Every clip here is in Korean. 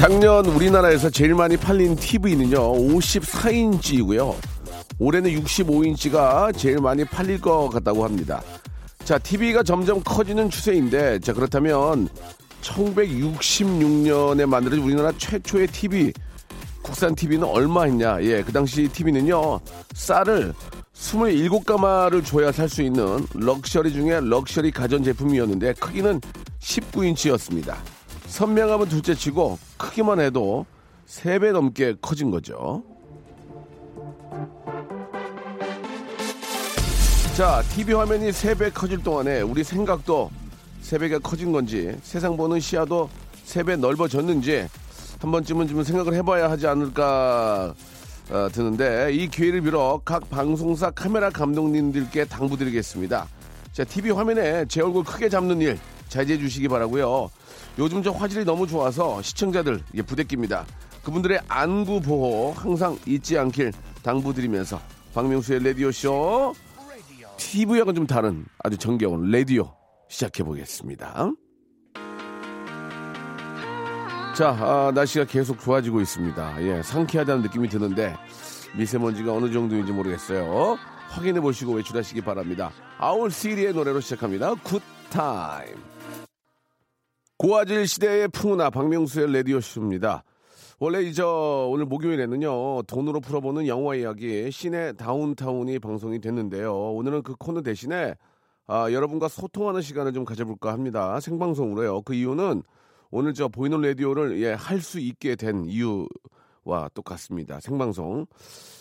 작년 우리나라에서 제일 많이 팔린 TV는요 54인치이고요 올해는 65인치가 제일 많이 팔릴 것 같다고 합니다 자 TV가 점점 커지는 추세인데 자 그렇다면 1966년에 만들어진 우리나라 최초의 TV 국산 TV는 얼마 했냐? 예, 그 당시 TV는요, 쌀을 27가마를 줘야 살 수 있는 럭셔리 중에 럭셔리 가전제품이었는데 크기는 19인치였습니다. 선명함은 둘째 치고 크기만 해도 3배 넘게 커진 거죠. 자, TV 화면이 3배 커질 동안에 우리 생각도 3배가 커진 건지 세상 보는 시야도 3배 넓어졌는지 한 번쯤은 좀 생각을 해봐야 하지 않을까 어, 드는데 이 기회를 빌어 각 방송사 카메라 감독님들께 당부드리겠습니다. 자, TV 화면에 제 얼굴 크게 잡는 일 자제해 주시기 바라고요. 요즘 저 화질이 너무 좋아서 시청자들 예, 부대끼입니다. 그분들의 안구 보호 항상 잊지 않길 당부드리면서 박명수의 라디오 쇼 TV하고는 좀 다른 아주 정겨운 라디오 시작해 보겠습니다. 자, 아, 날씨가 계속 좋아지고 있습니다. 예, 상쾌하다는 느낌이 드는데 미세먼지가 어느 정도인지 모르겠어요. 확인해 보시고 외출하시기 바랍니다. Owl City의 노래로 시작합니다. Good Time. 고화질 시대의 풍운아 박명수의 라디오쇼입니다. 원래 이저 오늘 목요일에는요 돈으로 풀어보는 영화 이야기 씨네 다운타운이 방송이 됐는데요. 오늘은 그 코너 대신에 아, 여러분과 소통하는 시간을 좀 가져볼까 합니다. 생방송으로요. 그 이유는 오늘 저 보이는 라디오를 예, 할 수 있게 된 이유와 똑같습니다. 생방송.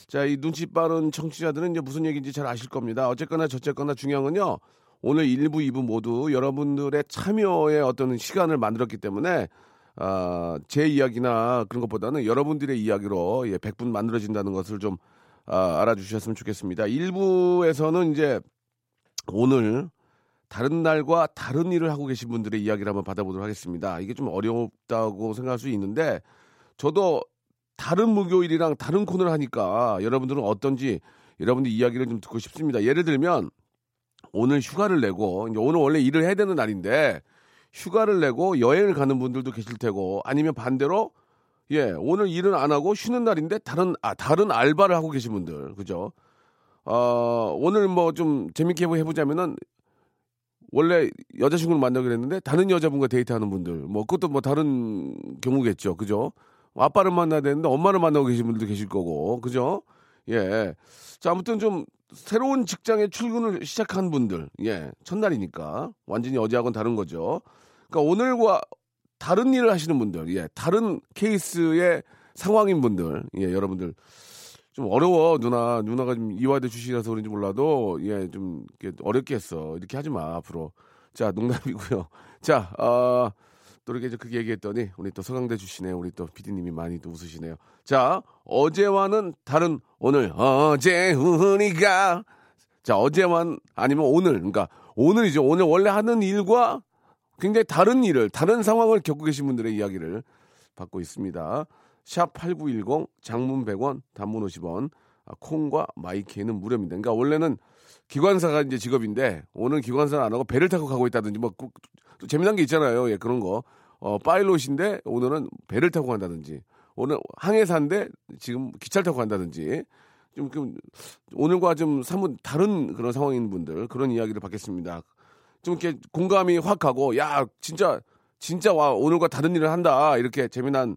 자, 이 눈치 빠른 청취자들은 이제 무슨 얘기인지 잘 아실 겁니다. 어쨌거나 저쨌거나 중요한 건요. 오늘 1부, 2부 모두 여러분들의 참여의 어떤 시간을 만들었기 때문에 아, 제 이야기나 그런 것보다는 여러분들의 이야기로 예, 100분 만들어진다는 것을 좀 아, 알아주셨으면 좋겠습니다. 1부에서는 이제 오늘 다른 날과 다른 일을 하고 계신 분들의 이야기를 한번 받아보도록 하겠습니다. 이게 좀 어렵다고 생각할 수 있는데 저도 다른 목요일이랑 다른 코너를 하니까 여러분들은 어떤지 여러분들 이야기를 좀 듣고 싶습니다. 예를 들면 오늘 휴가를 내고 이제 오늘 원래 일을 해야 되는 날인데 휴가를 내고 여행을 가는 분들도 계실 테고 아니면 반대로 예 오늘 일은 안 하고 쉬는 날인데 다른 아 다른 알바를 하고 계신 분들 그죠? 어 오늘 뭐 좀 재밌게 해보자면은 원래 여자친구를 만나기로 했는데 다른 여자분과 데이트하는 분들 뭐 그것도 뭐 다른 경우겠죠 그죠? 아빠를 만나야 되는데 엄마를 만나고 계신 분들도 계실 거고 그죠? 예자 아무튼 좀 새로운 직장에 출근을 시작한 분들. 예 첫날이니까. 완전히 어제하고는 다른 거죠. 그러니까 오늘과 다른 일을 하시는 분들. 예 다른 케이스의 상황인 분들. 예 여러분들. 좀 어려워 누나. 누나가 좀 이화대 출신이라서 그런지 몰라도 예 좀 어렵게 했어. 이렇게 하지 마 앞으로. 자 농담이고요. 자 어 또 이렇게 그렇게 얘기했더니 우리 또 서강대 출신의 우리 또 PD님이 많이 또 웃으시네요 자 어제와는 다른 오늘 어제 우리가 자 어제만 아니면 오늘 그러니까 오늘이죠 오늘 원래 하는 일과 굉장히 다른 일을 다른 상황을 겪고 계신 분들의 이야기를 받고 있습니다. 샵 8910 장문 100원 단문 50원 아, 콩과 마이K는 무료입니다. 그러니까 원래는 기관사가 이제 직업인데 오늘 기관사는 안 하고 배를 타고 가고 있다든지 뭐또 재미난 게 있잖아요. 예, 그런 거. 어, 파일럿인데 오늘은 배를 타고 간다든지 오늘 항해사인데 지금 기차를 타고 간다든지 좀, 좀 오늘과 좀 사뭇 다른 그런 상황인 분들 그런 이야기를 받겠습니다. 좀 이렇게 공감이 확 가고 야 진짜 진짜 와 오늘과 다른 일을 한다 이렇게 재미난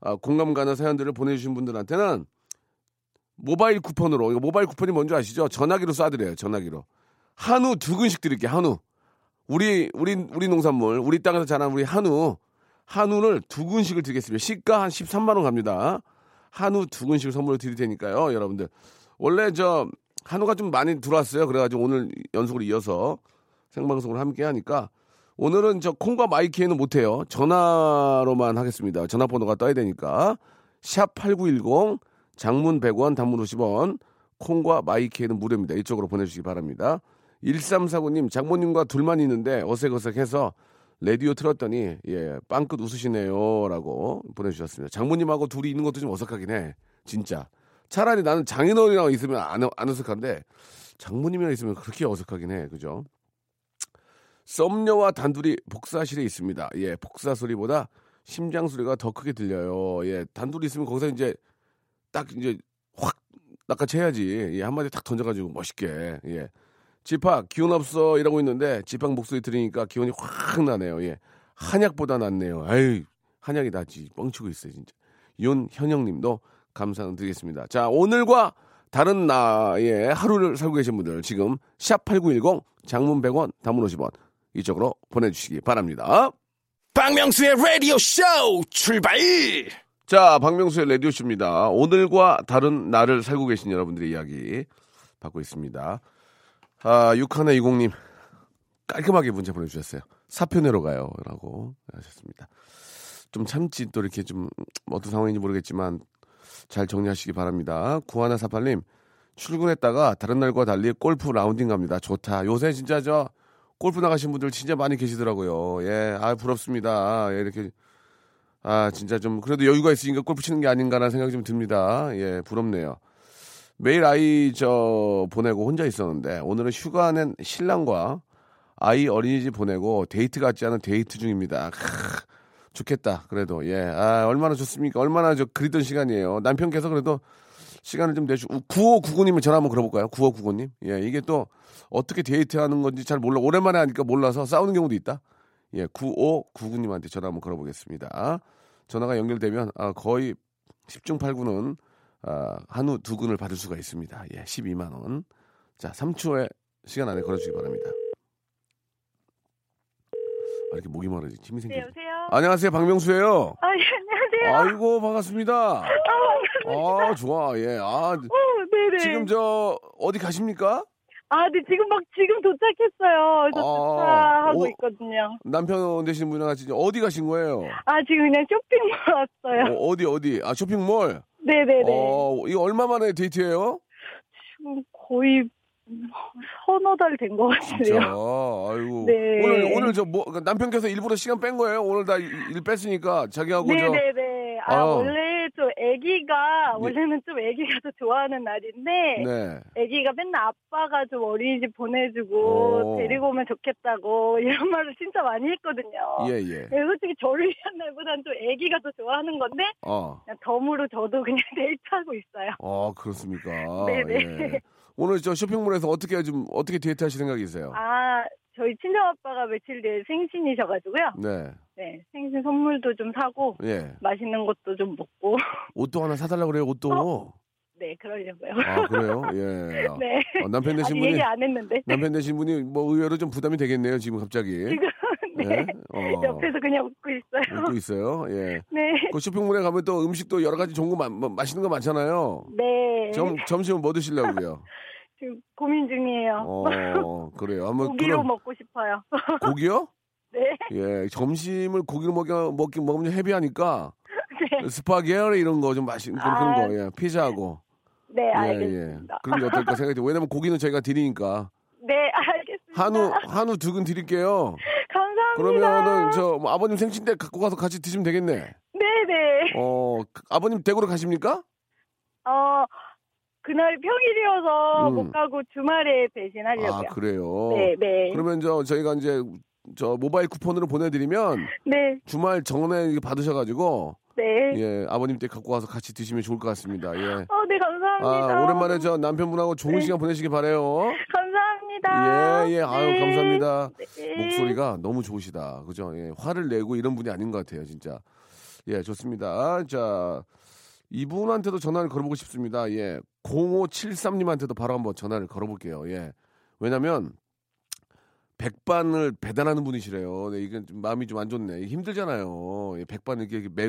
아, 공감 가는 사연들을 보내주신 분들한테는 모바일 쿠폰으로 모바일 쿠폰이 뭔지 아시죠? 전화기로 쏴드려요 전화기로 한우 두 근씩 드릴게요 한우 우리 우리 우리 농산물 우리 땅에서 자란 우리 한우 한우를 두 근씩을 드리겠습니다 시가 한 13만 원 갑니다 한우 두 근씩을 선물로 드릴 테니까요 여러분들 원래 저 한우가 좀 많이 들어왔어요 그래가지고 오늘 연속으로 이어서 생방송을 함께 하니까 오늘은 저 콩과 마이키에는 못해요. 전화로만 하겠습니다. 전화번호가 떠야 되니까. 샵 8910, 장문 100원, 단문 50원, 콩과 마이키에는 무료입니다. 이쪽으로 보내주시기 바랍니다. 1349님, 장모님과 둘만 있는데 어색어색해서 라디오 틀었더니, 예, 빵끝 웃으시네요. 라고 보내주셨습니다. 장모님하고 둘이 있는 것도 좀 어색하긴 해. 진짜. 차라리 나는 장인어른이랑 있으면 안, 안 어색한데, 장모님이랑 있으면 그렇게 어색하긴 해. 그죠? 썸녀와 단둘이 복사실에 있습니다. 예, 복사 소리보다 심장 소리가 더 크게 들려요. 예, 단둘이 있으면 거기서 이제 딱 이제 확 낚아채야지. 예, 한마디 딱 던져가지고 멋있게. 예. 집합 기운 없어 이러고 있는데 집합 목소리 들으니까 기운이 확 나네요. 예. 한약보다 낫네요. 아유 한약이 낫지 뻥치고 있어요 진짜. 윤 현영님도 감사드리겠습니다. 자 오늘과 다른 나의 하루를 살고 계신 분들 지금 샵 8910 장문 100원 단문 50원 이쪽으로 보내주시기 바랍니다. 박명수의 라디오 쇼 출발! 자, 박명수의 라디오 쇼입니다. 오늘과 다른 나를 살고 계신 여러분들의 이야기 받고 있습니다. 아, 6120님, 깔끔하게 문자 보내주셨어요. 사표 내러 가요. 라고 하셨습니다. 좀 참지 또 이렇게 좀 어떤 상황인지 모르겠지만 잘 정리하시기 바랍니다. 9148님, 출근했다가 다른 날과 달리 골프 라운딩 갑니다. 좋다. 요새 진짜 저 골프 나가신 분들 진짜 많이 계시더라고요. 예, 아, 부럽습니다. 예, 이렇게 아, 진짜 좀, 그래도 여유가 있으니까 골프 치는 게 아닌가라는 생각이 좀 듭니다. 예, 부럽네요. 매일 아이 저 보내고 혼자 있었는데, 오늘은 휴가 낸 신랑과 아이 어린이집 보내고 데이트 같지 않은 데이트 중입니다. 크, 좋겠다. 그래도, 예. 아, 얼마나 좋습니까? 얼마나 저 그리던 시간이에요. 남편께서 그래도 시간을 좀 내주, 9599님을 전화 한번 걸어볼까요? 9599님? 예, 이게 또 어떻게 데이트 하는 건지 잘 몰라. 오랜만에 하니까 몰라서 싸우는 경우도 있다. 예, 9599님한테 전화 한번 걸어보겠습니다. 전화가 연결되면 아, 거의 10중 8구는 아, 한우 두 근을 받을 수가 있습니다. 예, 12만 원. 자, 3초의 시간 안에 걸어주시기 바랍니다. 아, 이렇게 목이 마르지 힘이 생겨. 네? 안녕하세요, 박명수예요. 아, 예, 안녕하세요. 아이고 반갑습니다. 아, 반갑습니다. 아 좋아, 예. 아 어, 네네. 지금 저 어디 가십니까? 아, 네, 지금 막, 지금 도착했어요. 저 아, 도착하고 오. 있거든요. 남편 되시는 분이랑 같이 어디 가신 거예요? 아, 지금 그냥 쇼핑몰 왔어요. 어, 어디 어디? 아 쇼핑몰. 네네네. 어 이거 얼마 만에 데이트예요? 지금 거의 서너 달 된 것. 같은데요. 아이고. 네. 오늘 오늘 저 뭐 남편께서 일부러 시간 뺀 거예요? 오늘 다 일 뺐으니까 자기하고 저. 네네네. 아, 아. 원래 저 애기가, 네. 원래는 좀 애기가 더 좋아하는 날인데, 네. 애기가 맨날 아빠가 좀 어린이집 보내주고, 오. 데리고 오면 좋겠다고, 이런 말을 진짜 많이 했거든요. 예 예. 네, 솔직히 저를 위한 날보다는 좀 애기가 더 좋아하는 건데 어. 그냥 덤으로 저도 그냥 데이트하고 있어요. 어 그렇습니까? 네네. 예. 오늘 저 쇼핑몰에서 어떻게 좀 어떻게 데이트 하실 생각이세요? 아 저희 친정 아빠가 며칠 뒤에 생신이셔가지고요. 네. 네 생신 선물도 좀 사고 예. 맛있는 것도 좀 먹고 옷도 하나 사달라 그래요. 옷도. 네 그러려고요. 아 그래요? 예. 네. 어, 남편 되신 분이 얘기 안 했는데 남편 되신 분이 뭐 의외로 좀 부담이 되겠네요. 지금 갑자기. 지금 네. 예? 어. 옆에서 그냥 웃고 있어요. 웃고 있어요. 예. 네. 그 쇼핑몰에 가면 또 음식도 여러 가지 거 마, 뭐, 맛있는 거 많잖아요. 네. 점 점심은 뭐 드시려고요? 지금 고민 중이에요. 어 그래요. 한번 고기로 그럼 먹고 싶어요. 고기요? 네. 예. 점심을 고기를 먹여 먹기 먹으면 heavy하니까 네. 스파게티 이런 거 좀 맛있는 그런, 아. 거. 예. 피자하고. 네 예, 예. 알겠습니다. 그런 게 어떨까 생각이 돼요. 왜냐면 고기는 저희가 드리니까. 네 알겠습니다. 한우 한우 두 근 드릴게요. 감사합니다. 그러면은 저뭐 아버님 생신 때 갖고 가서 같이 드시면 되겠네. 네 네. 어 그- 아버님 댁으로 가십니까? 어, 그날 평일이어서 음. 못 가고 주말에 배신하려고요. 아 그래요. 네, 네. 그러면 저 저희가 이제 저 모바일 쿠폰으로 보내드리면 네, 주말 이게 받으셔가지고 네. 예 아버님 댁 갖고 와서 같이 드시면 좋을 것 같습니다. 예. 어, 네, 감사합니다. 아 오랜만에 저 남편분하고 좋은 네. 시간 보내시기 바래요. 감사합니다. 예, 예, 아유, 네. 감사합니다. 네. 목소리가 너무 좋으시다. 그죠? 예, 화를 내고 이런 분이 아닌 것 같아요, 진짜. 예, 좋습니다. 자, 이분한테도 전화를 걸어보고 싶습니다. 예, 0573님한테도 바로 한번 전화를 걸어볼게요. 예. 왜냐면, 백반을 배달하는 분이시래요. 네, 이게 좀 마음이 좀 안 좋네. 힘들잖아요. 예, 백반 이렇게 매,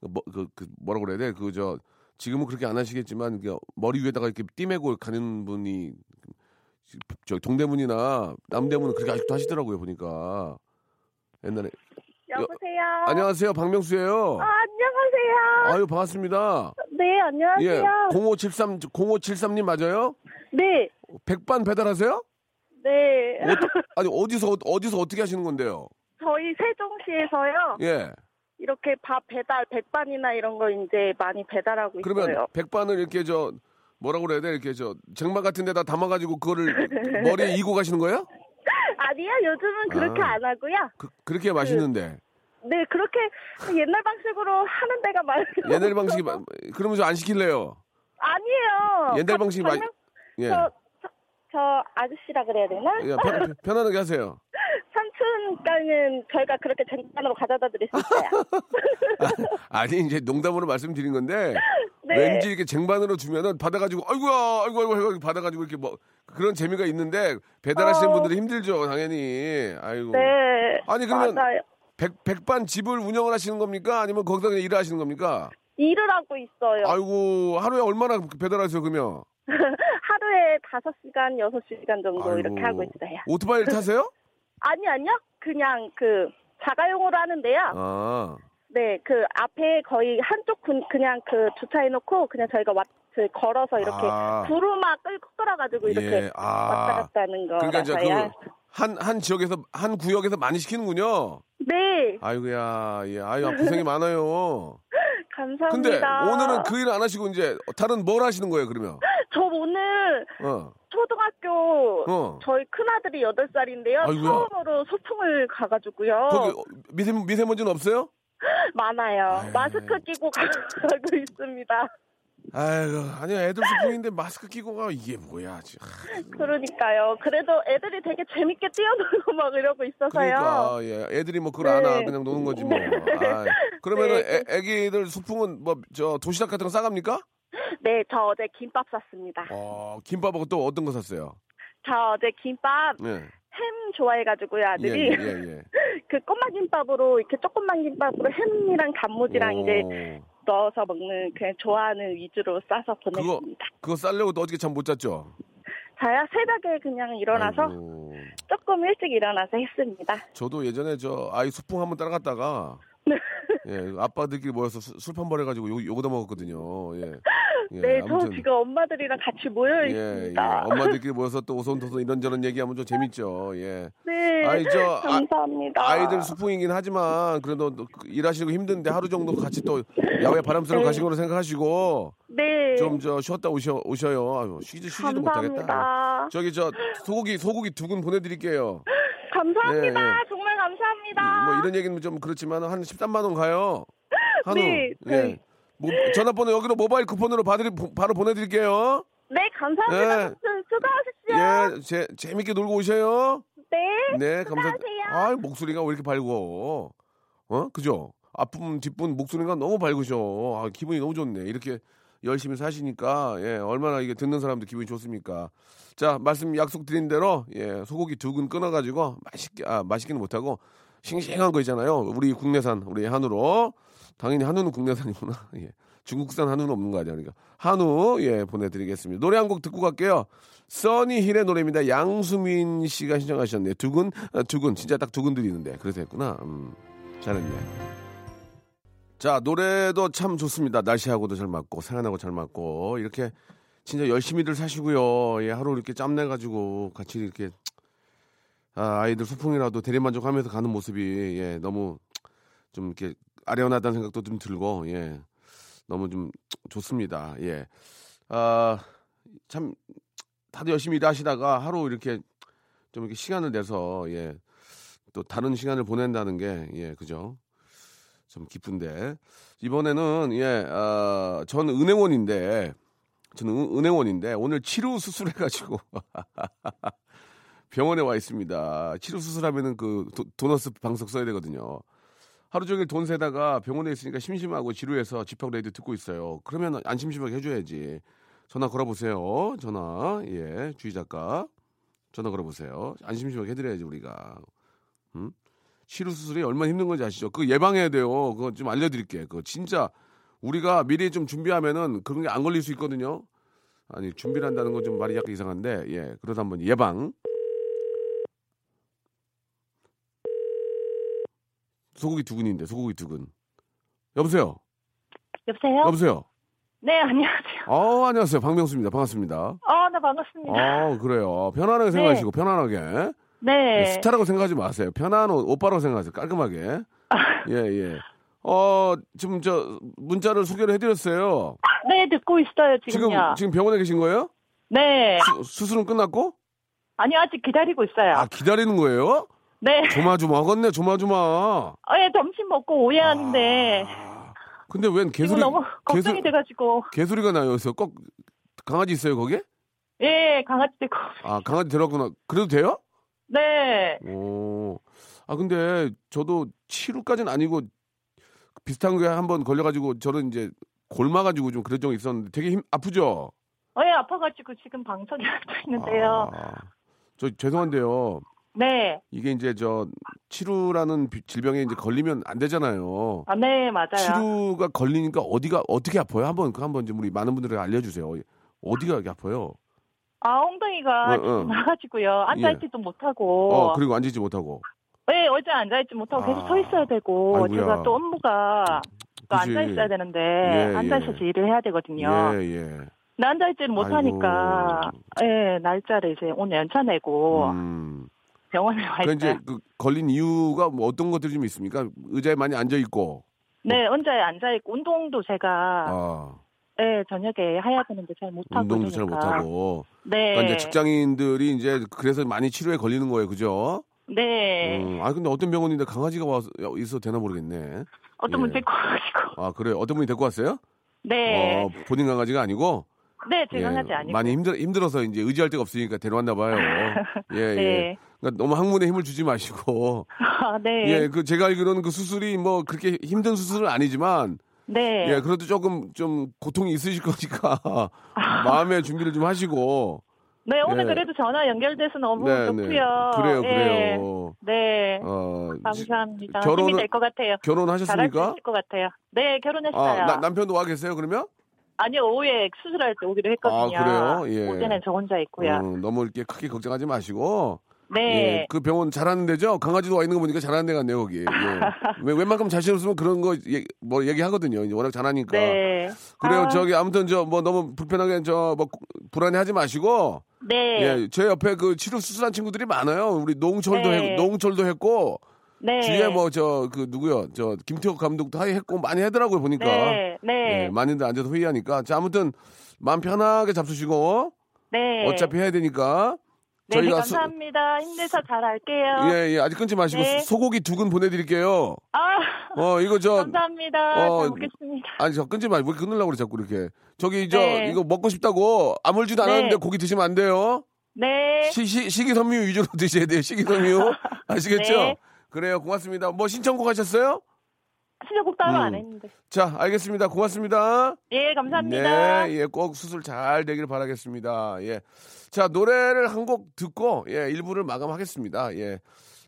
뭐, 그, 그, 뭐라 그래야 돼? 그, 저, 지금은 그렇게 안 하시겠지만, 머리 위에다가 이렇게 띠매고 가는 분이 저 동대문이나 남대문은 그렇게 아직도 하시더라고요 보니까 옛날에. 여보세요. 안녕하세요. 박명수예요. 아, 안녕 하세요. 아유, 반갑습니다. 네, 안녕하세요. 예. 0573 0573님 맞아요? 네, 백반 배달하세요? 네. 어떠- 아니, 어디서 어디서 어떻게 하시는 건데요? 저희 세종시에서요. 예. 이렇게 밥 배달, 백반이나 이런 거 이제 많이 배달하고 그러면 있어요. 백반을 이렇게 저 뭐라고 그래야 돼? 이렇게 저 쟁반 같은 데다 담아 가지고 그거를 머리에 이고 가시는 거예요? 아니요, 요즘은 그렇게 아. 안 하고요. 그, 그렇게 맛있는데. 네, 그렇게 옛날 방식으로 하는 데가 많아요. 옛날 방식이 마- 그러면 저안 시킬래요. 아니에요. 옛날 방식이 많이- 예. 저, 저, 저 아저씨라 그래야 되나? 예, 편, 편안하게 하세요. 삼촌가는 저희가 그렇게 쟁반으로 가져다 드릴 수 있어요. 아니 이제 농담으로 말씀드린 건데 네. 왠지 이렇게 쟁반으로 주면은 받아가지고 아이고야 아이고 아이고 아이고 받아가지고 이렇게 뭐 그런 재미가 있는데 배달하시는 어. 분들은 힘들죠 당연히 아이고 네. 아니, 그러면- 맞아요. 백 백반 집을 운영을 하시는 겁니까 아니면 거기서 그냥 일을 하시는 겁니까 일을 하고 있어요. 아이고 하루에 얼마나 배달하세요 그러면 하루에 5시간, 6시간 정도 아이고. 이렇게 하고 있어요. 오토바이를 타세요 아니, 아니요. 그냥 그 자가용으로 하는데요. 아 네, 그 앞에 거의 한쪽 군- 그냥 그 주차해놓고 그냥 저희가 왔, 그 걸어서 이렇게 아. 부루마 끌고 끌어가지고 이렇게 예, 아. 왔다 갔다 하는 그러니까 이제. 그 한 한 지역에서 한 구역에서 많이 시키는군요 네, 아이고야 예 아유 고생이 많아요 감사합니다. 근데 오늘은 그 일 안 하시고 이제 다른 뭘 하시는 거예요, 그러면? 저 오늘 어. 초등학교 어. 저희 큰아들이 8살인데요. 아이고야. 처음으로 소풍을 가가지고요. 거기 어, 미세, 미세먼지는 없어요? 많아요. 아유. 마스크 끼고 가고 있습니다. 아이고, 아니 애들 소풍인데 마스크 끼고 가 이게 뭐야, 지금. 그러니까요. 그래도 애들이 되게 재밌게 뛰어놀고 막 이러고 있어서요. 그러니까 예, 애들이 뭐 그걸 안 네. 하, 그냥 노는 거지 뭐. 아이, 그러면은 네. 애, 애기들 소풍은 뭐 저 도시락 같은 거 싸갑니까? 네, 저 어제 김밥 샀습니다. 어, 김밥하고 또 어떤 거 샀어요? 저 어제 김밥 예, 햄 좋아해가지고요, 예, 아들이. 예, 예. 그 꼬마 김밥으로 이렇게 조그만 김밥으로 햄이랑 단무지랑 이제 오, 넣어서 먹는 그냥 좋아하는 위주로 싸서 보냈습니다. 그거 쌀려고 또 어떻게 잠못 잤죠? 저야 새벽에 그냥 일어나서 아이고. 조금 일찍 일어나서 했습니다. 저도 예전에 저 아이 소풍 한번 따라갔다가 예 아빠들끼리 모여서 수- 술판 벌여가지고 요 요거다 먹었거든요. 예. 예, 네, 저 아무튼 지금 엄마들이랑 같이 모여 예, 예. 있습니다. 엄마들끼리 모여서 또 오손도손 이런저런 얘기하면 좀 재밌죠. 예. 네, 아이, 저, 아- 감사합니다. 아 이들 소풍이긴 하지만 그래도 또 일하시고 힘든데 하루 정도 같이 또 야외 바람 쐬러 네. 가신 거로 생각하시고 네, 좀 저 쉬었다 오셔 오셔요. 아유, 쉬지 쉬지도 못하겠다. 감사합니다. 저기 저 소고기 소고기 두근 보내드릴게요. 감사합니다. 예, 예. 정말 감사합니다. 뭐 이런 얘기는 좀 그렇지만 한 13만 원 가요. 한우. 네, 예. 네. 뭐, 전화번호 여기로 모바일 쿠폰으로 받으리, 바로 보내드릴게요. 네, 감사합니다. 예. 수- 수고하십시오. 예, 재, 재밌게 놀고 오셔요. 네. 네, 감사. 수고하세요. 아, 목소리가 왜 이렇게 밝어? 어, 그죠? 앞분 뒷분 목소리가 너무 밝으셔. 아, 기분이 너무 좋네. 이렇게 열심히 사시니까 예, 얼마나 이게 듣는 사람들 기분이 좋습니까? 자, 말씀 약속드린 대로 예, 소고기 두 근 끊어 가지고 맛있게 아 맛있기는 못 하고 싱싱한 거 있잖아요. 우리 국내산 우리 한우로 당연히 한우는 국내산이구나. 예. 중국산 한우는 없는 거 아니야. 그러니까 한우 예 보내드리겠습니다. 노래 한 곡 듣고 갈게요. 써니힐의 노래입니다. 양수민 씨가 신청하셨네요. 두근 아, 두근 진짜 딱 두근 들리는데 그래서 했구나. 음, 잘했네. 자 노래도 참 좋습니다. 날씨하고도 잘 맞고 생활하고 잘 맞고 이렇게 진짜 열심히들 사시고요. 예, 하루 이렇게 짬내 가지고 같이 이렇게 아, 아이들 소풍이라도 대리만족하면서 가는 모습이 예, 너무 좀 이렇게 아련하다는 생각도 좀 들고 예, 너무 좀 좋습니다. 예, 아 참 다들 열심히 일하시다가 하루 이렇게 좀 이렇게 시간을 내서 예, 또 다른 시간을 보낸다는 게 예, 그죠? 좀 기쁜데 이번에는 예, 아, 전 은행원인데 저는 은- 은행원인데 오늘 치료 수술해가지고 병원에 와 있습니다. 치료 수술하면은 그 도, 도너스 방석 써야 되거든요. 하루 종일 돈 세다가 병원에 있으니까 심심하고 지루해서 집합 라디오 듣고 있어요. 그러면 안 심심하게 해줘야지. 전화 걸어보세요. 전화 예 주희 작가 전화 걸어보세요. 안 심심하게 해드려야지 우리가. 음? 치루 수술이 얼마나 힘든 건지 아시죠? 그거 예방해야 돼요. 그거 좀 알려드릴게. 그거 진짜 우리가 미리 좀 준비하면은 그런 게 안 걸릴 수 있거든요. 아니 준비를 한다는 건 좀 말이 약간 이상한데 예 그러다 한번 예방. 소고기 두근인데 소고기 두근. 여보세요. 여보세요? 여보세요. 네, 안녕하세요. 어 안녕하세요 박명수입니다. 반갑습니다. 아, 네, 반갑습니다. 어 그래요. 편안하게 생각하시고 편안하게. 네. 스타라고 생각하지 마세요. 편한 옷, 오빠라고 생각하세요. 깔끔하게. 예 예. 어 지금 저 문자를 소개를 해드렸어요. 네, 듣고 있어요, 지금 지금요. 지금 병원에 계신 거예요? 네. 수, 수술은 끝났고? 아니, 아직 기다리고 있어요. 아 기다리는 거예요? 네. 조마조마 하겠네 조마조마. 어, 예, 점심 먹고 오해하는데. 아, 근데 웬 개소리 너무 걱정이 개소, 돼가지고. 개소리가 나요. 그래서 꼭 강아지 있어요 거기에? 예, 강아지 데리고. 아 강아지 데려왔구나. 그래도 돼요? 네. 오. 아 근데 저도 치료까지는 아니고 비슷한 게한번 걸려가지고 저는 이제 골마가지고 좀 그런 적이 있었는데 되게 힘 아프죠? 어, 예, 아파가지고 지금 방석에 앉아 있는데요. 아, 저 죄송한데요. 네. 이게 이제 저 치루라는 비- 질병에 이제 걸리면 안 되잖아요. 아, 네, 맞아요. 치루가 걸리니까 어디가 어떻게 아파요? 한번 그 한번 좀 우리 많은 분들에게 알려주세요. 어디가 이렇게 아파요? 아, 엉덩이가 어, 어. 나가지고요. 앉아있지도 못하고. 어 그리고 앉지 못하고. 네, 어제 앉아있지 못하고 계속 아. 서 있어야 되고. 아이고야. 제가 또 업무가 또. 앉아있어야 되는데. 예, 앉아있어서 예. 일을 해야 되거든요. 예 예. 근데 앉아있지를 못하니까. 예, 날짜를 이제 오늘 연차 내고 음. 병원에 와 그러니까 있어요. 이제 그 걸린 이유가 뭐 어떤 것들이 좀 있습니까? 의자에 많이 앉아 있고. 네, 혼자 앉아 있고. 운동도 제가. 아, 예, 저녁에 해야 되는데 잘 못하고. 운동도 잘 이러니까. 못하고. 네. 그러니까 이제 직장인들이 이제 그래서 많이 치료에 걸리는 거예요, 그죠? 네. 음, 아 근데 어떤 병원인데 강아지가 와서 있어 되나 모르겠네. 어떤 분 예. 데리고 와가지고. 아 그래 요 어떤 분이 데리고 왔어요? 네. 어, 본인 강아지가 아니고. 네, 제 예, 강아지 아니고. 많이 힘들 힘들어서 이제 의지할 데가 없으니까 데려왔나 봐요. 예, 예. 네. 그러니까 너무 항문에 힘을 주지 마시고. 아, 네. 예, 그 제가 알기로는 그 수술이 뭐 그렇게 힘든 수술은 아니지만 네. 예, 그래도 조금 좀 고통이 있으실 거니까 마음의 준비를 좀 하시고. 네, 오늘 예. 그래도 전화 연결돼서 너무 네, 좋고요. 네. 그래요, 예. 그래요. 네. 어, 감사합니다. 결혼은- 힘이 될 것 같아요. 잘할 수 결혼하셨습니까? 있을 것 같아요. 네, 결혼했어요. 아, 나- 남편도 와 계세요, 그러면? 아니요, 오후에 수술할 때 오기로 했거든요. 아, 그래요? 예. 어제는 저 혼자 있고요. 음, 너무 이렇게 크게 걱정하지 마시고. 네. 예, 그 병원 잘하는 데죠? 강아지도 와 있는 거 보니까 잘하는 데 같네요, 거기. 예. 왜- 웬만큼 자신 없으면 그런 거, 예, 뭐, 얘기하거든요. 워낙 잘하니까. 네. 그래요, 아, 저기, 아무튼 저, 뭐, 너무 불편하게, 저, 뭐, 불안해 하지 마시고. 네. 예, 제 옆에 그 치루 수술한 친구들이 많아요. 우리 노홍철도 네. 했, 노홍철도 했고, 네. 뒤에 뭐, 저, 그, 누구요? 저, 김태호 감독도 하이 했고, 많이 하더라고요, 보니까. 네. 네. 예, 많이들 앉아서 회의하니까. 자, 아무튼, 마음 편하게 잡수시고, 네. 어차피 해야 되니까. 네, 저희가 수- 감사합니다. 힘내서 잘 할게요. 예, 예, 아직 끊지 마시고, 네. 소고기 두 근 보내드릴게요. 아, 어, 이거 저, 감사합니다. 어, 잘 먹겠습니다. 아니, 저 끊지 마시고, 왜 끊으려고 그래, 자꾸 이렇게. 저기, 저, 네. 이거 먹고 싶다고 아물지도 네. 않았는데 고기 드시면 안 돼요. 네. 시, 시, 식이섬유 위주로 드셔야 돼요, 식이섬유. 아시겠죠? 네. 그래요, 고맙습니다. 뭐 신청곡 하셨어요? 수저곡 따로 음. 안 했는데. 자, 알겠습니다. 고맙습니다. 예, 감사합니다. 네, 예, 꼭 수술 잘 되길 바라겠습니다. 예. 자, 노래를 한 곡 듣고, 예, 일부를 마감하겠습니다. 예.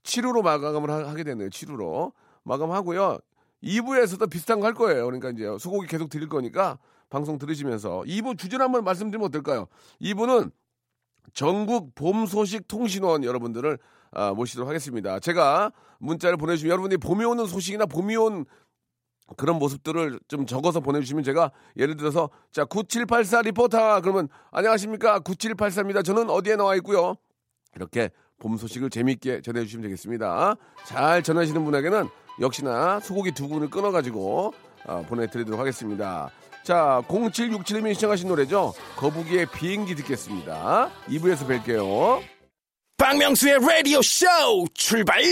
7루로 마감을 하, 하게 되네요. 7루로. 마감하고요. 2부에서도 비슷한 거 할 거예요. 그러니까 이제 소고기 계속 드릴 거니까 방송 들으시면서 2부 주제를 한번 말씀드리면 어떨까요? 2부는 전국 봄 소식 통신원 여러분들을 아, 모시도록 하겠습니다. 제가 문자를 보내주시면 여러분이 봄이 오는 소식이나 봄이 온 그런 모습들을 좀 적어서 보내주시면 제가 예를 들어서 자 9784 리포터 그러면 안녕하십니까 9784입니다. 저는 어디에 나와 있고요. 이렇게 봄 소식을 재미있게 전해주시면 되겠습니다. 잘 전하시는 분에게는 역시나 소고기 두 분을 끊어가지고 어, 보내드리도록 하겠습니다. 자 0767님이 시청하신 노래죠. 거북이의 비행기 듣겠습니다. 2부에서 뵐게요. 박명수의 라디오 쇼 출발!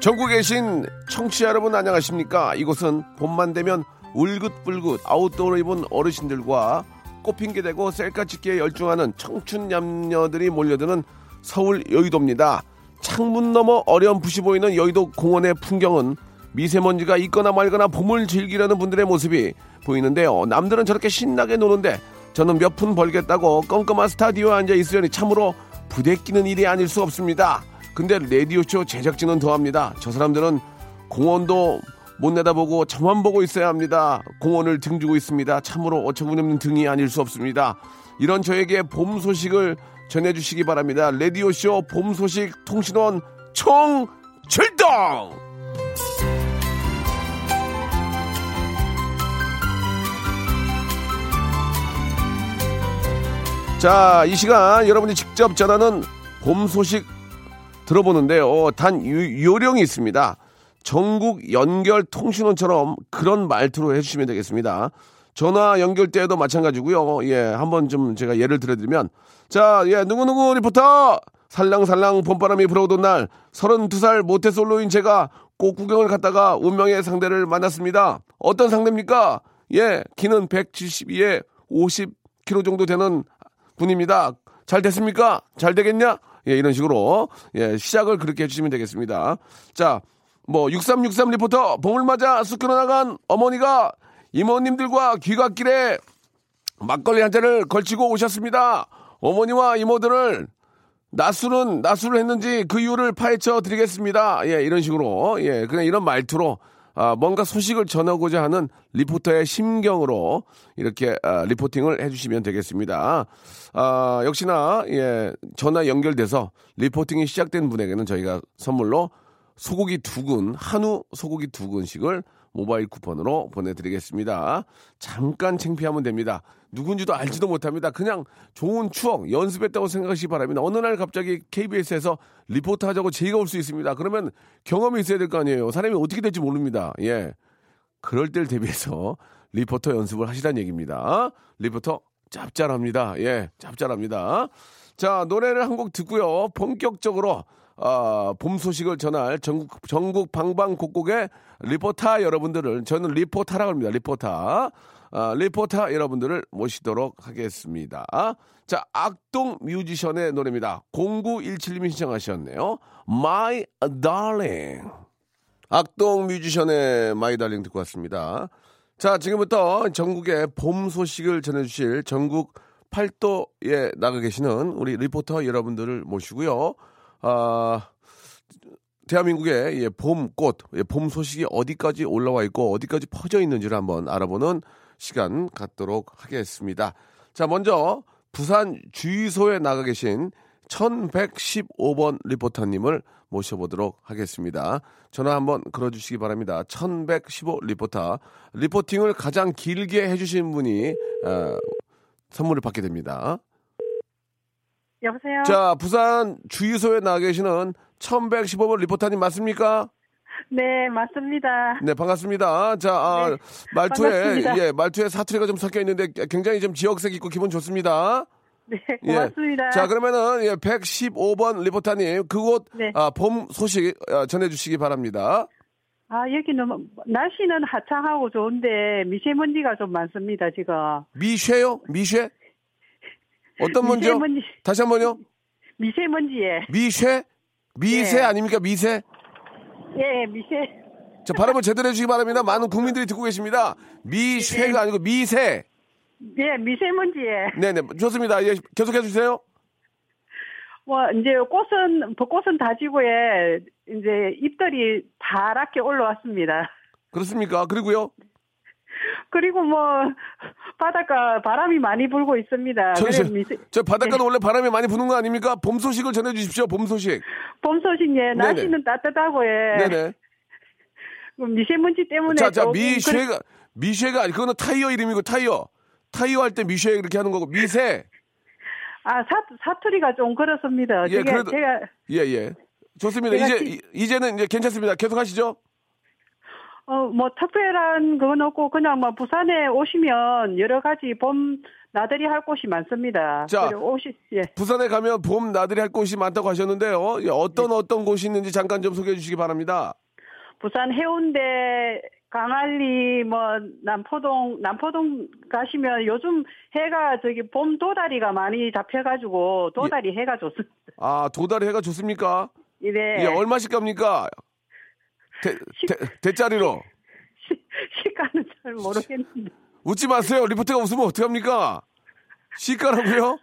전국에 계신 청취자 여러분 안녕하십니까? 이곳은 봄만 되면 울긋불긋 아웃도어로 입은 어르신들과 꽃핑계 대고 셀카 찍기에 열중하는 청춘 남녀들이 몰려드는 서울 여의도입니다. 창문 너머 어렴풋이 보이는 여의도 공원의 풍경은 미세먼지가 있거나 말거나 봄을 즐기려는 분들의 모습이 보이는데요. 남들은 저렇게 신나게 노는데 저는 몇 푼 벌겠다고 껌껌한 스타디오에 앉아 있으려니 참으로 부대끼는 일이 아닐 수 없습니다. 근데 라디오쇼 제작진은 더합니다. 저 사람들은 공원도 못 내다보고 저만 보고 있어야 합니다. 공원을 등지고 있습니다. 참으로 어처구니없는 등이 아닐 수 없습니다. 이런 저에게 봄 소식을 전해주시기 바랍니다. 레디오쇼 봄 소식 통신원 총 출동! 자, 이 시간 여러분이 직접 전하는 봄 소식 들어보는데요. 단 요, 요령이 있습니다. 전국 연결 통신원처럼 그런 말투로 해주시면 되겠습니다. 전화 연결 때도 마찬가지고요. 예, 한번 좀 제가 예를 들어드리면 자, 예, 누구누구 리포터 살랑살랑 봄바람이 불어오던 날 32살 모태솔로인 제가 꽃 구경을 갔다가 운명의 상대를 만났습니다. 어떤 상대입니까? 예, 키는 172에 50kg 정도 되는 분입니다. 잘 됐습니까? 잘 되겠냐? 예, 이런 식으로 예, 시작을 그렇게 해주시면 되겠습니다. 자, 뭐 6363 리포터 봄을 맞아 쑥으로 나간 어머니가 이모님들과 귀갓길에 막걸리 한 잔을 걸치고 오셨습니다. 어머니와 이모들을 낮술은 낮술을 했는지 그 이유를 파헤쳐 드리겠습니다. 예, 이런 식으로 예, 그냥 이런 말투로 아, 뭔가 소식을 전하고자 하는 리포터의 심경으로 이렇게 아, 리포팅을 해주시면 되겠습니다. 아, 역시나 예, 전화 연결돼서 리포팅이 시작된 분에게는 저희가 선물로 소고기 두근 한우 소고기 두근씩을 모바일 쿠폰으로 보내드리겠습니다. 잠깐 챙피하면 됩니다. 누군지도 알지도 못합니다. 그냥 좋은 추억, 연습했다고 생각하시기 바랍니다. 어느 날 갑자기 KBS에서 리포터 하자고 제의가 올 수 있습니다. 그러면 경험이 있어야 될 거 아니에요. 사람이 어떻게 될지 모릅니다. 예. 그럴 때를 대비해서 리포터 연습을 하시란 얘기입니다. 리포터 짭짤합니다. 예, 짭짤합니다. 자, 노래를 한 곡 듣고요. 본격적으로 어, 봄 소식을 전할 전국, 전국 방방곡곡의 리포터 여러분들을 저는 리포터라고 합니다. 리포터. 어, 리포터 여러분들을 모시도록 하겠습니다. 자, 악동 뮤지션의 노래입니다. 0917님이 신청하셨네요. My Darling. 악동 뮤지션의 My Darling 듣고 왔습니다. 자, 지금부터 전국의 봄 소식을 전해주실 전국 팔도에 나가 계시는 우리 리포터 여러분들을 모시고요. 아, 대한민국의 예, 봄 꽃, 예, 봄 소식이 어디까지 올라와 있고 어디까지 퍼져 있는지를 한번 알아보는 시간 갖도록 하겠습니다. 자, 먼저 부산 주유소에 나가 계신 1115번 리포터님을 모셔보도록 하겠습니다. 전화 한번 걸어주시기 바랍니다. 1115 리포터. 리포팅을 가장 길게 해주신 분이 어, 선물을 받게 됩니다. 여보세요? 자, 부산 주유소에 나가 계시는 1115번 리포터님 맞습니까? 네, 맞습니다. 네, 반갑습니다. 자, 아, 네, 말투에, 반갑습니다. 예, 말투에 사투리가 좀 섞여 있는데 굉장히 좀 지역색 있고 기분 좋습니다. 네, 예. 고맙습니다. 자, 그러면은, 예, 115번 리포터님, 그곳, 네. 아, 봄 소식 어, 전해주시기 바랍니다. 아, 여기 너무, 날씨는 화창하고 좋은데 미세먼지가 좀 많습니다, 지금. 미쉐요? 미쉐? 어떤 먼지요? 미세먼지, 다시 한 번요? 미세먼지에. 미쉐? 미세 네. 아닙니까? 미세? 예, 미세. 자, 발음을 제대로 해주시기 바랍니다. 많은 국민들이 듣고 계십니다. 미쉐가 아니고 미세. 예, 미세먼지에. 네네, 좋습니다. 예, 계속 해 주세요. 뭐, 이제 꽃은, 벚꽃은 다 지고에, 이제 잎들이 파랗게 올라왔습니다. 그렇습니까? 그리고요. 그리고 뭐, 바닷가 바람이 많이 불고 있습니다. 저, 저, 미세, 저 바닷가도 원래 바람이 많이 부는 거 아닙니까? 봄 소식을 전해 주십시오. 봄 소식. 봄 소식에 날씨는 따뜻하고, 예. 네네. 그 미세먼지 때문에. 자, 자, 조금 미쉐가, 미쉐가, 아니, 그거는 타이어 이름이고, 타이어. 타이어 할 때 미쉐 이렇게 하는 거고, 미세. 아, 사, 사투리가 좀 그렇습니다. 예, 제가, 그래도- 제가, 예, 예. 좋습니다. 이제, 지- 이- 이제는 이제 괜찮습니다. 계속 하시죠. 어, 뭐, 특별한 그건 없고, 그냥 뭐, 부산에 오시면 여러 가지 봄 나들이 할 곳이 많습니다. 자. 오시, 예. 부산에 가면 봄 나들이 할 곳이 많다고 하셨는데요. 예, 네. 어떤 어떤 곳이 있는지 잠깐 좀 소개해 주시기 바랍니다. 부산 해운대, 강안리, 뭐, 남포동, 남포동 가시면 요즘 해가 저기 봄 도다리가 많이 잡혀가지고, 도다리 해가 좋습니다. 아, 도다리 해가 좋습니까? 네. 예, 얼마씩 갑니까? 대, 대, 대짜리로. 시, 시가는 잘 모르겠는데. 웃지 마세요. 리포트가 웃으면 어떡합니까? 시가라고요?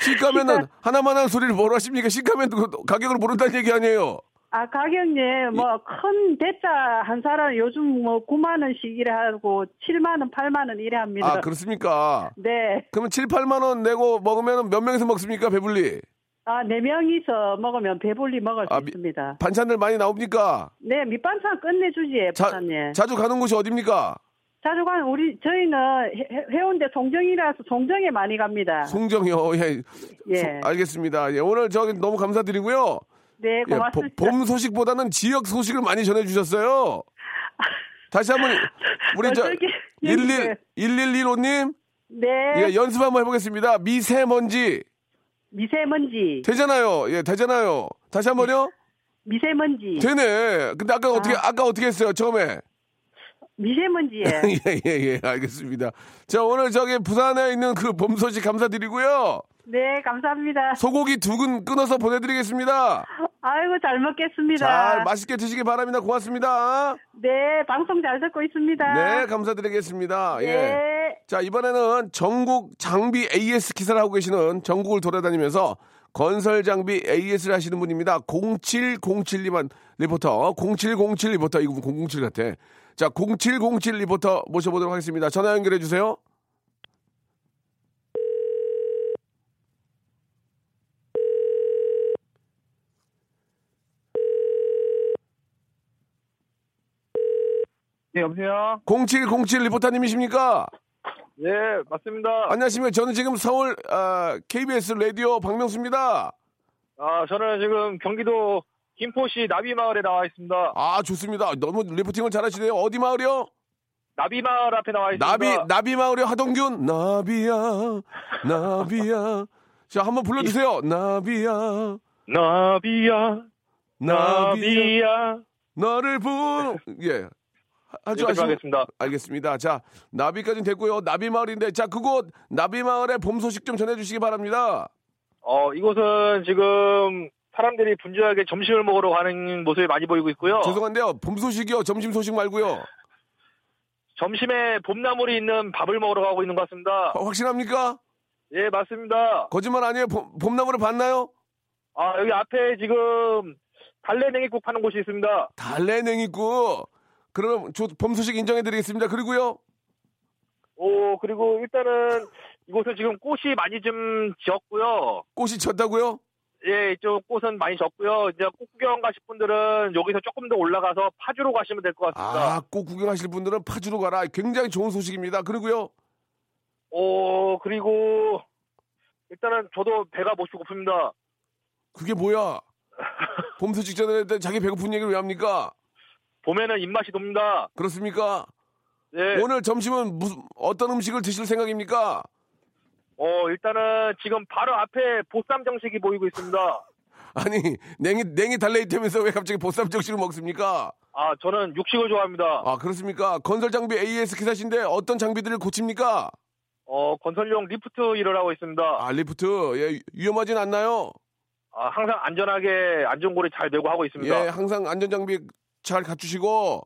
시가면은 시가- 하나만 한 소리를 뭐로 하십니까? 시가면 그 가격을 모른다는 얘기 아니에요. 아, 가격님, 뭐, 큰 대짜 한 사람 요즘 뭐 9만 원씩 이래 하고 7만 원, 8만 원 이래 합니다. 아, 그렇습니까? 네. 그러면 7, 8만 원 내고 먹으면 몇 명이서 먹습니까? 배불리. 아, 네 명이서 먹으면 배불리 먹을 수 아, 미- 있습니다. 반찬들 많이 나옵니까? 네, 밑반찬 끝내주지, 자, 부사님. 자주 가는 곳이 어딥니까? 자주 가는 우리 저희는 해, 해운대 송정이라서 송정에 많이 갑니다. 송정이요. 예. 예. 소- 알겠습니다. 예, 오늘 저기 너무 감사드리고요. 네, 예, 보- 고맙습니다. 봄 소식보다는 지역 소식을 많이 전해주셨어요. 다시 한번 우리 저 어떻게- 11 1115님 네, 예, 연습 한번 해보겠습니다. 미세먼지 미세먼지, 되잖아요. 예, 되잖아요. 다시 한 번요. 미세먼지, 되네. 근데 아까 어떻게 아 까 어떻게 했어요? 처음에 미세먼지에 예, 예, 예, 알겠습니다. 자, 오늘 저기 부산에 있는 그 봄 소식 감사드리고요. 네, 감사합니다. 소고기 두 근 끊어서 보내드리겠습니다. 아이고 잘 먹겠습니다. 잘 맛있게 드시기 바랍니다. 고맙습니다. 네, 방송 잘 듣고 있습니다. 네, 감사드리겠습니다. 네. 예. 자, 이번에는 전국 장비 AS 기사를 하고 계시는 전국을 돌아다니면서 건설 장비 AS를 하시는 분입니다. 0707님 리포터, 0707 리포터, 이거 007 같아. 자, 0707 리포터 모셔보도록 하겠습니다. 전화 연결해 주세요. 네, 여보세요? 0707 리포터님이십니까? 네, 맞습니다. 안녕하십니까. 저는 지금 서울 아, KBS 라디오 박명수입니다. 아, 저는 지금 경기도 김포시 나비마을에 나와 있습니다. 아, 좋습니다. 너무 리포팅을 잘하시네요. 어디 마을이요? 나비마을 앞에 나와 있습니다. 나비 나비 마을의 하동균 나비야 나비야 자 한번 불러주세요 나비야 나비야, 나비야. 너를 부 예 아주 하겠습니다. 알겠습니다 자 나비까지는 됐고요 나비 마을인데 자 그곳 나비 마을의 봄 소식 좀 전해 주시기 바랍니다 어, 이곳은 지금 사람들이 분주하게 점심을 먹으러 가는 모습이 많이 보이고 있고요. 죄송한데요 봄 소식이요 점심 소식 말고요 점심에 봄나물이 있는 밥을 먹으러 가고 있는 것 같습니다. 어, 확실합니까 예, 맞습니다. 거짓말 아니에요 봄, 봄나무를 봤나요 아, 여기 앞에 지금 달래 냉이국 파는 곳이 있습니다. 달래 냉이국 그럼 저, 봄 소식 인정해드리겠습니다 그리고요 오, 그리고 일단은 이곳은 지금 꽃이 많이 좀 지었고요. 꽃이 졌다고요 예, 이쪽 꽃은 많이 졌고요. 이제 꽃 구경 가실 분들은 여기서 조금 더 올라가서 파주로 가시면 될 것 같습니다. 아, 꼭 구경하실 분들은 파주로 가라. 굉장히 좋은 소식입니다. 그리고요. 오, 그리고 일단은 저도 배가 못 고픕니다. 그게 뭐야? 봄 소식 전에 자기 배고픈 얘기를 왜 합니까? 봄에는 입맛이 돕니다. 그렇습니까? 예. 오늘 점심은 무슨 어떤 음식을 드실 생각입니까? 어, 일단은 지금 바로 앞에 보쌈 정식이 보이고 있습니다. 아니, 냉이 냉이 달래 있다면서 왜 갑자기 보쌈 정식을 먹습니까? 아, 저는 육식을 좋아합니다. 아, 그렇습니까? 건설 장비 AS 기사신데 어떤 장비들을 고칩니까? 어, 건설용 리프트 일을 하고 있습니다. 아, 리프트. 예, 위험하진 않나요? 아, 항상 안전하게 안전고리 잘 메고 하고 있습니다. 예, 항상 안전 장비 잘 갖추시고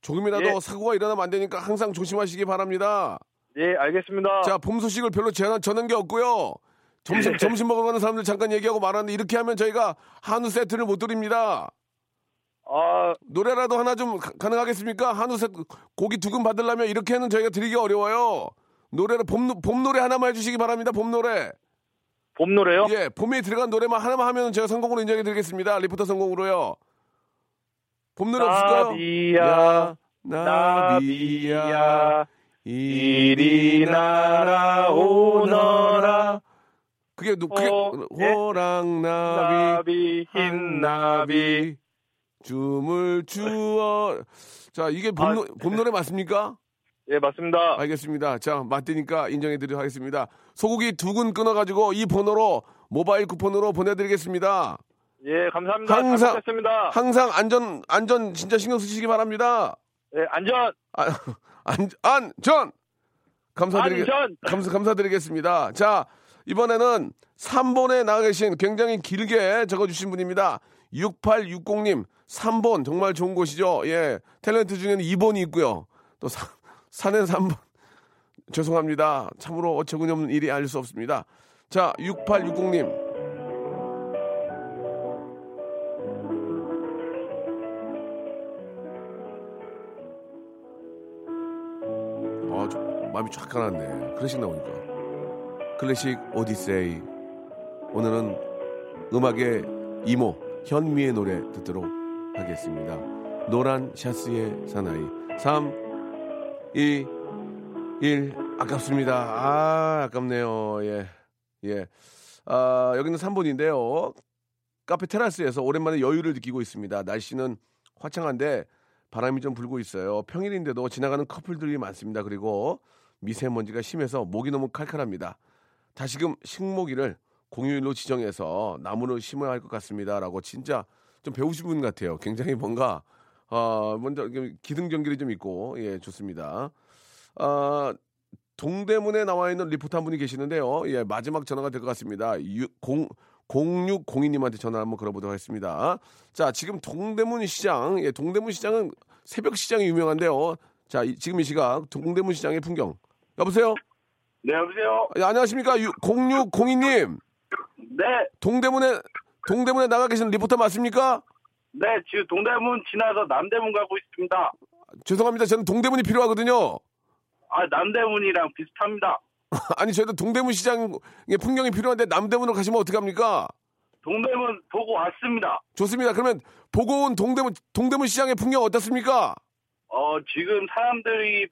조금이라도 예. 사고가 일어나면 안 되니까 항상 조심하시기 바랍니다. 예, 알겠습니다. 자, 봄 소식을 별로 전한, 전한 게 없고요. 점심, 네. 점심 먹으러 가는 사람들 잠깐 얘기하고 말하는데 이렇게 하면 저희가 한우 세트를 못 드립니다. 아, 노래라도 하나 좀 가- 가능하겠습니까? 한우 세트, 고기 두 근 받으려면 이렇게는 저희가 드리기 어려워요. 노래를, 봄, 노- 봄 노래 하나만 해주시기 바랍니다. 봄 노래. 봄 노래요? 예, 봄에 들어간 노래만 하나만 하면 제가 성공으로 인정해 드리겠습니다. 리포터 성공으로요. 봄 노래 없을까요? 나비야, 야, 나비야. 나비야, 이리 날아오너라. 그게 누- 그게 어, 예? 호랑 나비 나비, 흰 나비. 춤을 추어. 자 이게 봄, 아, 노, 봄 노래 맞습니까? 예, 맞습니다. 알겠습니다. 자 맞대니까 인정해드리도록 하겠습니다. 소고기 두 근 끊어가지고 이 번호로 모바일 쿠폰으로 보내드리겠습니다. 예, 감사합니다. 항상- 잘 먹겠습니다. 항상 안전 안전 진짜 신경 쓰시기 바랍니다. 예, 안전, 아, 안, 안전 감사드리겠 안전. 감사, 감사드리겠습니다. 자, 이번에는 3번에 나가 계신 굉장히 길게 적어 주신 분입니다. 6860님, 3번 정말 좋은 곳이죠. 예. 탤런트 중에는 2번이 있고요. 또 사, 산에 3번. 죄송합니다. 참으로 어처구니 없는 일이 아닐 수 없습니다. 자, 6860님. 마음이 쫙 가라앉네. 클래식 나오니까. 클래식 오디세이. 오늘은 음악의 이모 현미의 노래 듣도록 하겠습니다. 노란 샤스의 사나이. 3, 2, 1. 아깝습니다. 아, 아깝네요. 예. 예. 아, 여기는 3분인데요. 카페 테라스에서 오랜만에 여유를 느끼고 있습니다. 날씨는 화창한데 바람이 좀 불고 있어요. 평일인데도 지나가는 커플들이 많습니다. 그리고 미세먼지가 심해서 목이 너무 칼칼합니다. 다시금 식목일을 공휴일로 지정해서 나무를 심어야 할 것 같습니다라고 진짜 좀 배우신 분 같아요. 굉장히 뭔가 어, 먼저 기승전결이 좀 있고 예 좋습니다. 아 동대문에 나와 있는 리포터 한 분이 계시는데요. 예 마지막 전화가 될 것 같습니다. 유, 공 0602님한테 전화 한번 걸어보도록 하겠습니다. 자, 지금 동대문 시장, 예, 동대문 시장은 새벽 시장이 유명한데요. 자, 이, 지금 이 시각 동대문 시장의 풍경. 여보세요? 네, 여보세요? 예, 안녕하십니까? 0602님. 네, 동대문에, 동대문에 나가 계신 리포터 맞습니까? 네, 지금 동대문 지나서 남대문 가고 있습니다. 죄송합니다. 저는 동대문이 필요하거든요. 아, 남대문이랑 비슷합니다. 아니, 저희도 동대문 시장의 풍경이 필요한데 남대문으로 가시면 어떡합니까? 동대문 보고 왔습니다. 좋습니다. 그러면 보고 온 동대문, 동대문 시장의 풍경 어떻습니까? 어, 지금 사람들이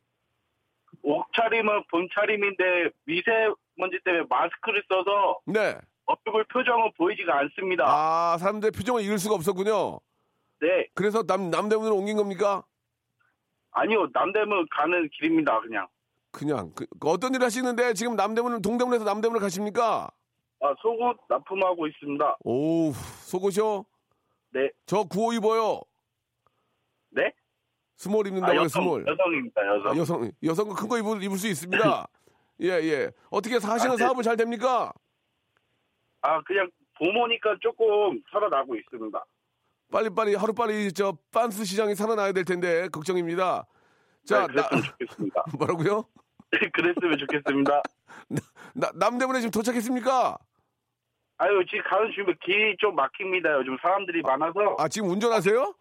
옷차림은 봄차림인데 미세먼지 때문에 마스크를 써서 네. 얼굴 표정은 보이지가 않습니다. 아, 사람들의 표정을 읽을 수가 없었군요. 네, 그래서 남, 남대문으로 옮긴 겁니까? 아니요, 남대문 가는 길입니다, 그냥. 그냥. 그, 그 어떤 일 하시는데 지금 남대문을, 동대문에서 남대문을 가십니까? 아, 속옷 납품하고 있습니다. 오우, 속옷이요? 네, 저 구호 입어요. 네? 스몰 아, 입는다고요, 여성, 스몰. 여성입니다, 여성. 아, 여성, 여성 큰거 입을, 입을 수 있습니다. 예, 예. 어떻게 하시는 아, 네. 사업은 잘 됩니까? 아, 그냥 봄오니까 조금 살아나고 있습니다. 빨리빨리, 하루빨리 저 빤스 시장이 살아나야 될 텐데, 걱정입니다. 자, 네, 나, 좋겠습니다. 뭐라고요? 네, 그랬으면 좋겠습니다. 나, 남대문에 지금 도착했습니까? 아유, 지금 가는 중에 길이 좀 막힙니다. 요즘 사람들이 많아서. 아, 지금 운전하세요?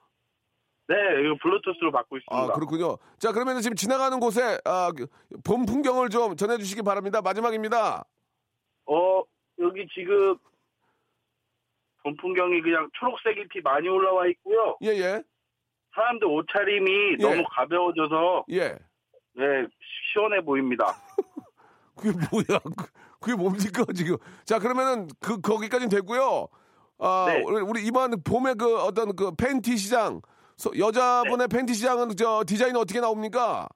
네, 이거 블루투스로 받고 있습니다. 아, 그렇군요. 자, 그러면 지금 지나가는 곳에, 아, 그, 봄 풍경을 좀 전해주시기 바랍니다. 마지막입니다. 어, 여기 지금 봄 풍경이 그냥 초록색 잎이 많이 올라와 있고요. 예, 예. 사람들 옷차림이 예. 너무 가벼워져서 예. 네, 시원해 보입니다. 그게 뭐야? 그- 그게 뭡니까, 지금? 자, 그러면은 그, 거기까지는 됐고요. 아, 네. 우리, 이번 봄에 그 어떤 그 팬티 시장, 소- 여자분의 네. 팬티 시장은 저 디자인 어떻게 나옵니까?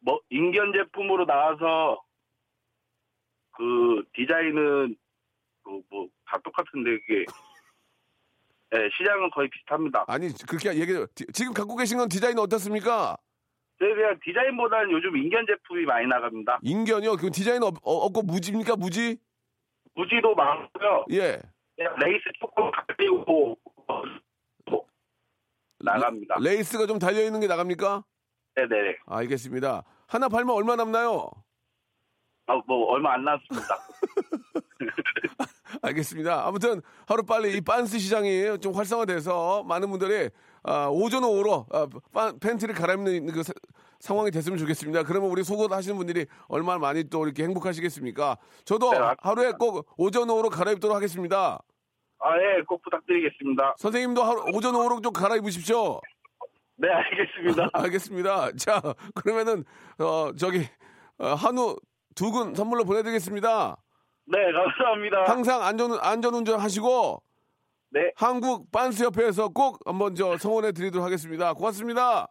뭐 인견 제품으로 나와서 그 디자인은 그뭐다 똑같은데 그게 네, 시장은 거의 비슷합니다. 아니, 그렇게 얘기해요. 디- 지금 갖고 계신 건 디자인 어떻습니까? 그냥 디자인보다는 요즘 인견 제품이 많이 나갑니다. 인견이요? 그 디자인 없, 어, 없고 무지입니까? 무지? 무지도 많고요. 예. 그냥 레이스 조금 가리고 뭐 나갑니다. 레이스가 좀 달려 있는 게 나갑니까? 네네. 알겠습니다. 하나 팔면 얼마 남나요? 아, 뭐 얼마 안 남았습니다. 알겠습니다. 아무튼 하루 빨리 이 빤스 시장이 좀 활성화돼서 많은 분들이 아, 오전 오후로 아, 빤- 팬티를 갈아입는 그 사- 상황이 됐으면 좋겠습니다. 그러면 우리 속옷 하시는 분들이 얼마나 많이 또 이렇게 행복하시겠습니까? 저도 네, 맞습니다. 하루에 꼭 오전 오후로 갈아입도록 하겠습니다. 아, 예, 꼭 부탁드리겠습니다. 선생님도 하루, 오전 오후로 좀 갈아입으십시오. 네, 알겠습니다. 알겠습니다. 자, 그러면은 어 저기 어, 한우 두근 선물로 보내드리겠습니다. 네, 감사합니다. 항상 안전 안전운전 하시고 네, 한국 빤스 협회에서 꼭 한번 저 성원해 드리도록 하겠습니다. 고맙습니다.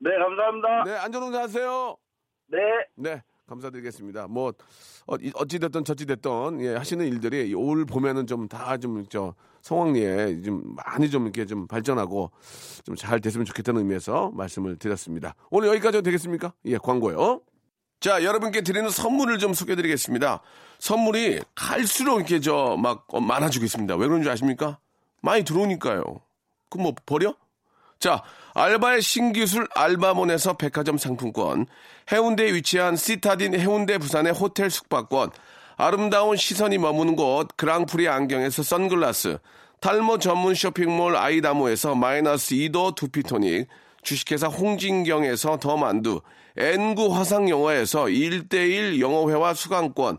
네, 감사합니다. 네, 안전운전 하세요. 네. 네, 감사드리겠습니다. 뭐 어, 찌 됐던 저찌 됐던 예, 하시는 일들이 이올 봄에는 좀 다 좀 저 성황리에 좀 많이 좀 이렇게 좀 발전하고 좀 잘 됐으면 좋겠다는 의미에서 말씀을 드렸습니다. 오늘 여기까지 되겠습니까? 예, 광고요. 자, 여러분께 드리는 선물을 좀 소개해 드리겠습니다. 선물이 갈수록 이렇게 저 막 많아지고 있습니다. 왜 그런지 아십니까? 많이 들어오니까요. 그럼 뭐 버려? 자, 알바의 신기술 알바몬에서 백화점 상품권, 해운대에 위치한 시타딘 해운대 부산의 호텔 숙박권, 아름다운 시선이 머무는 곳 그랑프리 안경에서 선글라스, 탈모 전문 쇼핑몰 아이다모에서 마이너스 2도 두피토닉, 주식회사 홍진경에서 더 만두, N구 화상영어에서 1대1 영어회화 수강권,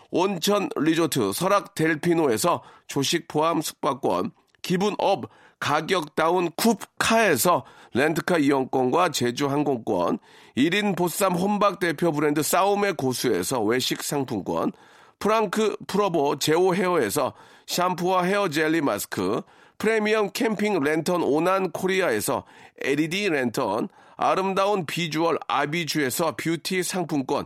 온천 리조트 설악 델피노에서 조식 포함 숙박권, 기분 up 가격 down 쿱카에서 렌트카 이용권과 제주 항공권, 1인 보쌈 혼밥 대표 브랜드 싸움의 고수에서 외식 상품권, 프랑크 프로보 제오 헤어에서 샴푸와 헤어 젤리 마스크, 프리미엄 캠핑 랜턴 오난 코리아에서 LED 랜턴, 아름다운 비주얼 아비주에서 뷰티 상품권,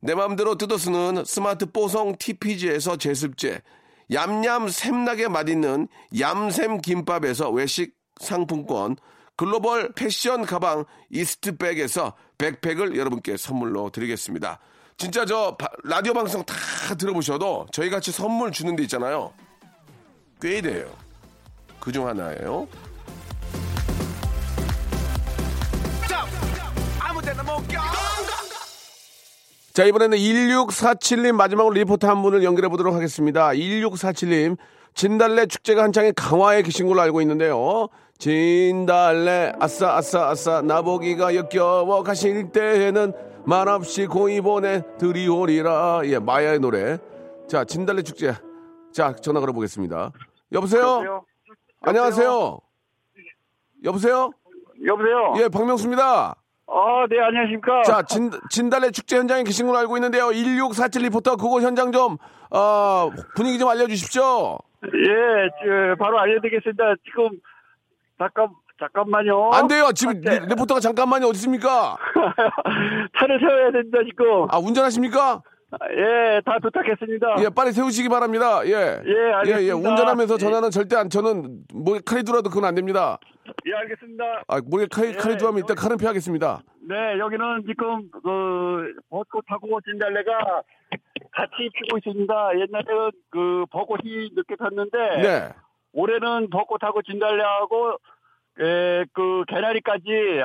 내 맘대로 뜯어쓰는 스마트 뽀송 TPG에서 제습제, 얌얌 샘나게 맛있는 얌샘 김밥에서 외식 상품권, 글로벌 패션 가방 이스트백에서 백팩을 여러분께 선물로 드리겠습니다. 진짜 저 바- 라디오 방송 다 들어보셔도 저희 같이 선물 주는 데 있잖아요. 꽤 돼요. 그 중 하나예요. 자, 이번에는 1647님 마지막으로 리포트 한 분을 연결해 보도록 하겠습니다. 1647님, 진달래 축제가 한창에 강화에 계신 걸로 알고 있는데요. 진달래, 아싸, 아싸, 아싸, 나보기가 역겨워 가실 때에는 말없이 고이 보내 드리오리라. 예, 마야의 노래. 자, 진달래 축제. 자, 전화 걸어보겠습니다. 여보세요? 여보세요? 안녕하세요? 여보세요? 여보세요? 예, 박명수입니다. 아, 네, 안녕하십니까? 자, 진, 진달래 축제 현장에 계신 걸로 알고 있는데요. 1647 리포터 그곳 현장 좀, 어, 분위기 좀 알려주십시오. 예, 저, 바로 알려드리겠습니다. 지금, 잠깐, 잠깐만요. 안 돼요. 지금 아, 네. 리, 리포터가 잠깐만요. 어디 있습니까? 차를 세워야 된다, 지금. 아, 운전하십니까? 예, 다 도착했습니다. 예, 빨리 세우시기 바랍니다. 예. 예, 알겠습니다. 예, 예. 운전하면서 예. 전화는 절대 안, 저는 목에 칼이 들어도 그건 안 됩니다. 예, 알겠습니다. 아, 목에 칼이, 예, 칼이 들어가면 일단 칼은 피하겠습니다. 네, 여기는 지금, 그, 벚꽃하고 진달래가 같이 피고 있습니다. 옛날에는 그 벚꽃이 늦게 폈는데, 네. 올해는 벚꽃하고 진달래하고, 에, 그, 개나리까지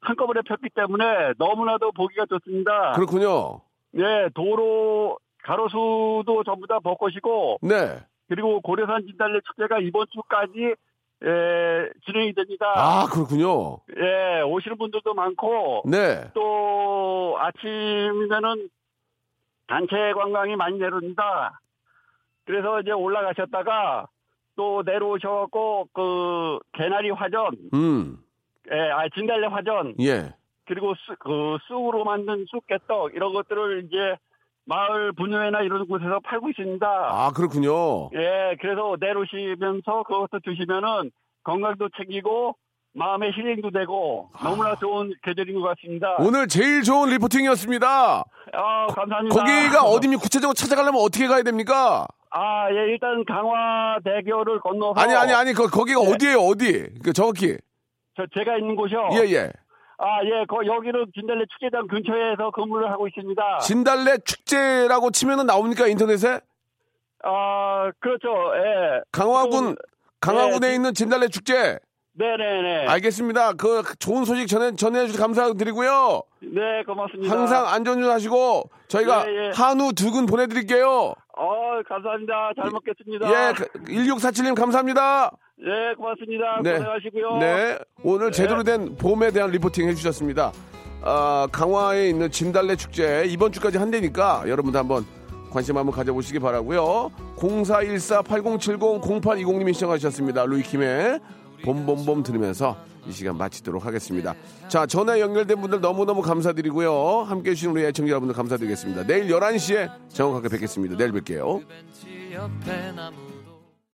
한꺼번에 폈기 때문에 너무나도 보기가 좋습니다. 그렇군요. 네, 도로, 가로수도 전부 다 벚꽃이고, 네. 그리고 고려산 진달래 축제가 이번 주까지, 에, 진행이 됩니다. 아, 그렇군요. 예, 오시는 분들도 많고, 네. 또 아침이면은 단체 관광이 많이 내려옵니다. 그래서 이제 올라가셨다가 또 내려오셔갖고 그 개나리 화전, 음. 예, 아 진달래 화전 예. 그리고 쑥, 그 쑥으로 만든 쑥개떡 이런 것들을 이제 마을 분유회나 이런 곳에서 팔고 있습니다. 아, 그렇군요. 예, 그래서 내려오시면서 그것도 드시면은 건강도 챙기고 마음의 힐링도 되고 너무나 좋은 계절인 것 같습니다. 오늘 제일 좋은 리포팅이었습니다. 아, 감사합니다. 거기가 어디입니까? 구체적으로 찾아가려면 어떻게 가야 됩니까? 아, 예, 일단 강화대교를 건너서. 아니, 아니, 아니, 거, 거기가 네. 어디예요, 어디? 그 정확히. 저, 제가 있는 곳이요. 예, 예. 아, 예, 거, 여기는 진달래 축제장 근처에서 근무를 하고 있습니다. 진달래 축제라고 치면은 나옵니까, 인터넷에? 아, 그렇죠. 예. 강화군, 또, 강화군에 네, 있는 진달래 축제. 네네네. 알겠습니다. 그 좋은 소식 전해, 전해주셔서 감사드리고요. 네, 고맙습니다. 항상 안전운전하시고, 저희가 예, 예. 한우 두근 보내드릴게요. 어, 감사합니다. 잘 먹겠습니다. 예, 1647님 감사합니다. 예, 고맙습니다. 네. 고생하시고요. 네. 오늘 제대로 된 봄에 대한 리포팅 해주셨습니다. 아, 강화에 있는 진달래 축제 이번 주까지 한대니까 여러분도 한번 관심 한번 가져보시기 바라고요 0414-8070-0820님이 시청하셨습니다. 루이킴의 봄봄봄 들으면서 이 시간 마치도록 하겠습니다. 자, 전화 연결된 분들 너무너무 감사드리고요. 함께 해주신 우리 애청자 여러분들 감사드리겠습니다. 내일 11시에 정확하게 뵙겠습니다. 내일 뵐게요.